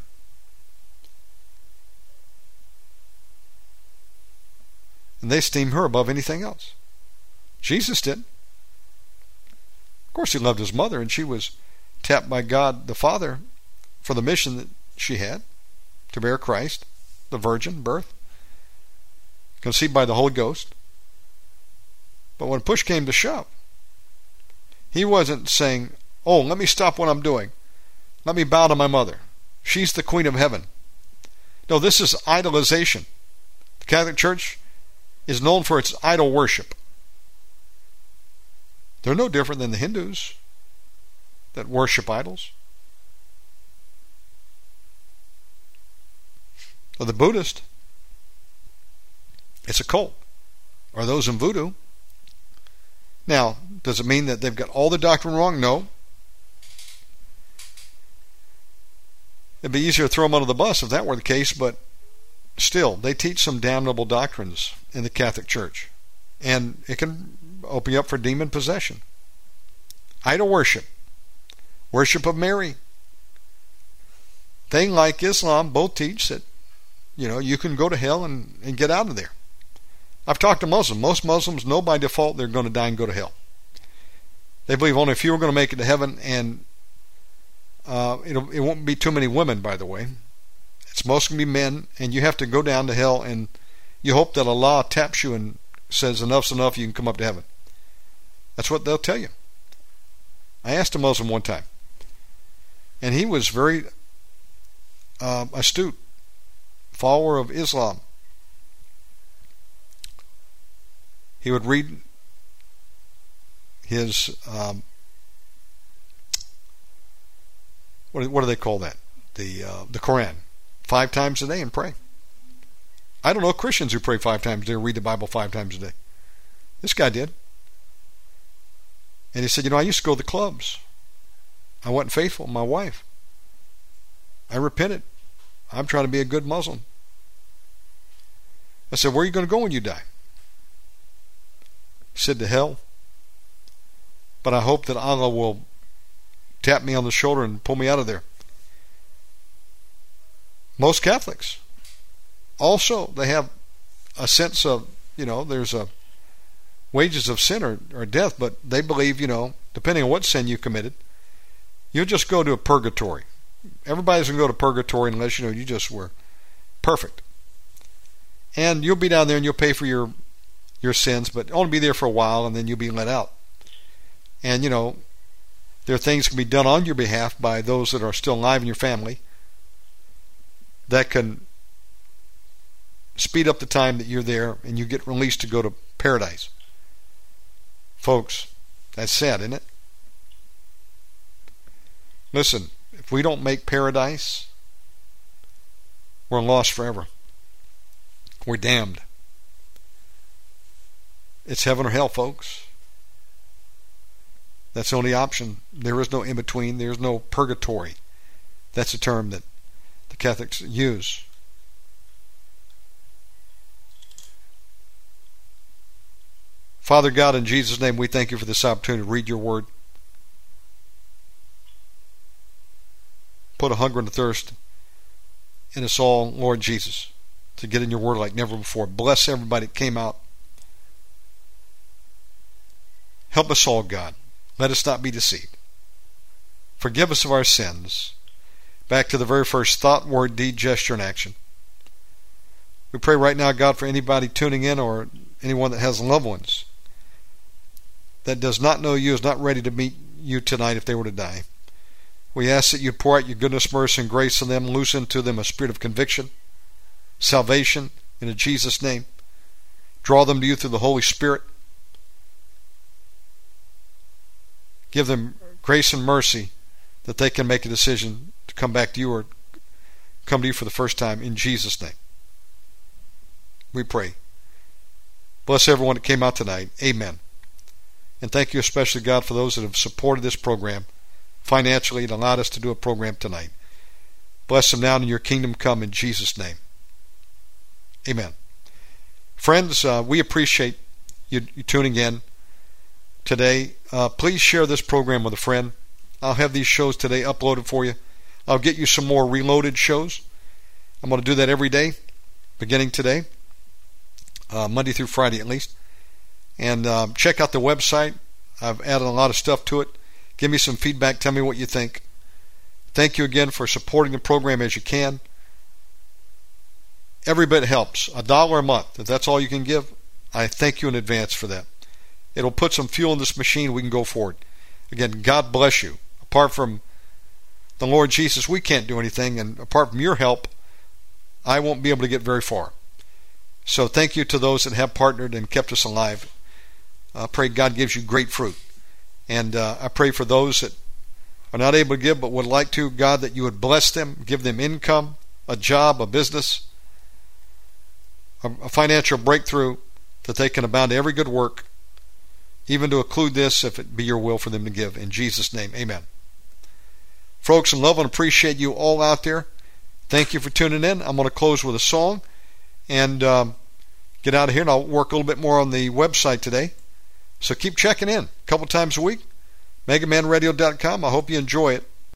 And they esteem her above anything else. Jesus did. Of course, he loved his mother, and she was tapped by God the Father for the mission that she had to bear Christ, the virgin birth, conceived by the Holy Ghost. But when push came to shove, he wasn't saying, Oh, let me stop what I'm doing. Let me bow to my mother. She's the queen of heaven. No, this is idolization. The Catholic Church is known for its idol worship. They're no different than the Hindus that worship idols. Or the Buddhist. It's a cult. Or those in voodoo. Now, does it mean that they've got all the doctrine wrong? No. It'd be easier to throw them under the bus if that were the case, but still, they teach some damnable doctrines in the Catholic Church. And it can open you up for demon possession. Idol worship. Worship of Mary. They, like Islam, both teach that, you know, you can go to hell and, and get out of there. I've talked to Muslims. Most Muslims know by default they're going to die and go to hell. They believe only a few are going to make it to heaven, and uh, it won't be too many women, by the way. It's mostly going to be men, and you have to go down to hell, and you hope that Allah taps you and says, enough's enough, you can come up to heaven. That's what they'll tell you. I asked a Muslim one time, and he was very uh, astute, follower of Islam. He would read his um, what, what do they call that? The uh, the Quran five times a day and pray. I don't know Christians who pray five times a day or read the Bible five times a day. This guy did. And he said, You know, I used to go to the clubs. I wasn't faithful my wife. I repented. I'm trying to be a good Muslim. I said, Where are you going to go when you die? He said, To hell. But I hope that Allah will tap me on the shoulder and pull me out of there. Most Catholics also they have a sense of you know there's a wages of sin or, or death, but they believe you know depending on what sin you committed, you'll just go to a purgatory. Everybody's gonna go to purgatory unless you know you just were perfect, and you'll be down there and you'll pay for your your sins, but only be there for a while and then you'll be let out. And you know there are things can be done on your behalf by those that are still alive in your family that can speed up the time that you're there and you get released to go to paradise. Folks, that's sad, isn't it? Listen, if we don't make paradise, we're lost forever. We're damned. It's heaven or hell, folks. That's the only option. There is no in between. There's no purgatory. That's a term that the Catholics use. Father God, in Jesus' name, we thank you for this opportunity to read your word. Put a hunger and a thirst in us all, Lord Jesus, to get in your word like never before. Bless everybody that came out. Help us all, God. Let us not be deceived. Forgive us of our sins. Back to the very first thought, word, deed, gesture, and action. We pray right now, God, for anybody tuning in or anyone that has loved ones that does not know you is not ready to meet you tonight if they were to die. We ask that you pour out your goodness, mercy, and grace on them, loosen to them a spirit of conviction, salvation, in Jesus' name. Draw them to you through the Holy Spirit. Give them grace and mercy that they can make a decision to come back to you or come to you for the first time in Jesus' name. We pray. Bless everyone that came out tonight. Amen. And thank you especially, God, for those that have supported this program financially and allowed us to do a program tonight. Bless them now and your kingdom come in Jesus' name. Amen. Friends, uh, we appreciate you, you, tuning in today. Uh, please share this program with a friend. I'll have these shows today uploaded for you. I'll get you some more reloaded shows. I'm going to do that every day, beginning today, uh, Monday through Friday at least. And um, check out the website. I've added a lot of stuff to it. Give me some feedback. Tell me what you think. Thank you again for supporting the program as you can. Every bit helps. A dollar a month. If that's all you can give, I thank you in advance for that. It'll put some fuel in this machine. We can go forward. Again, God bless you. Apart from the Lord Jesus, we can't do anything. And apart from your help, I won't be able to get very far. So thank you to those that have partnered and kept us alive. I pray God gives you great fruit. And uh, I pray for those that are not able to give but would like to, God, that you would bless them, give them income, a job, a business, a financial breakthrough, that they can abound to every good work, even to include this if it be your will for them to give. In Jesus' name, amen. Folks, and love and appreciate you all out there. Thank you for tuning in. I'm going to close with a song and um, get out of here, and I'll work a little bit more on the website today. So keep checking in a couple times a week. OmegaManRadio.com. I hope you enjoy it.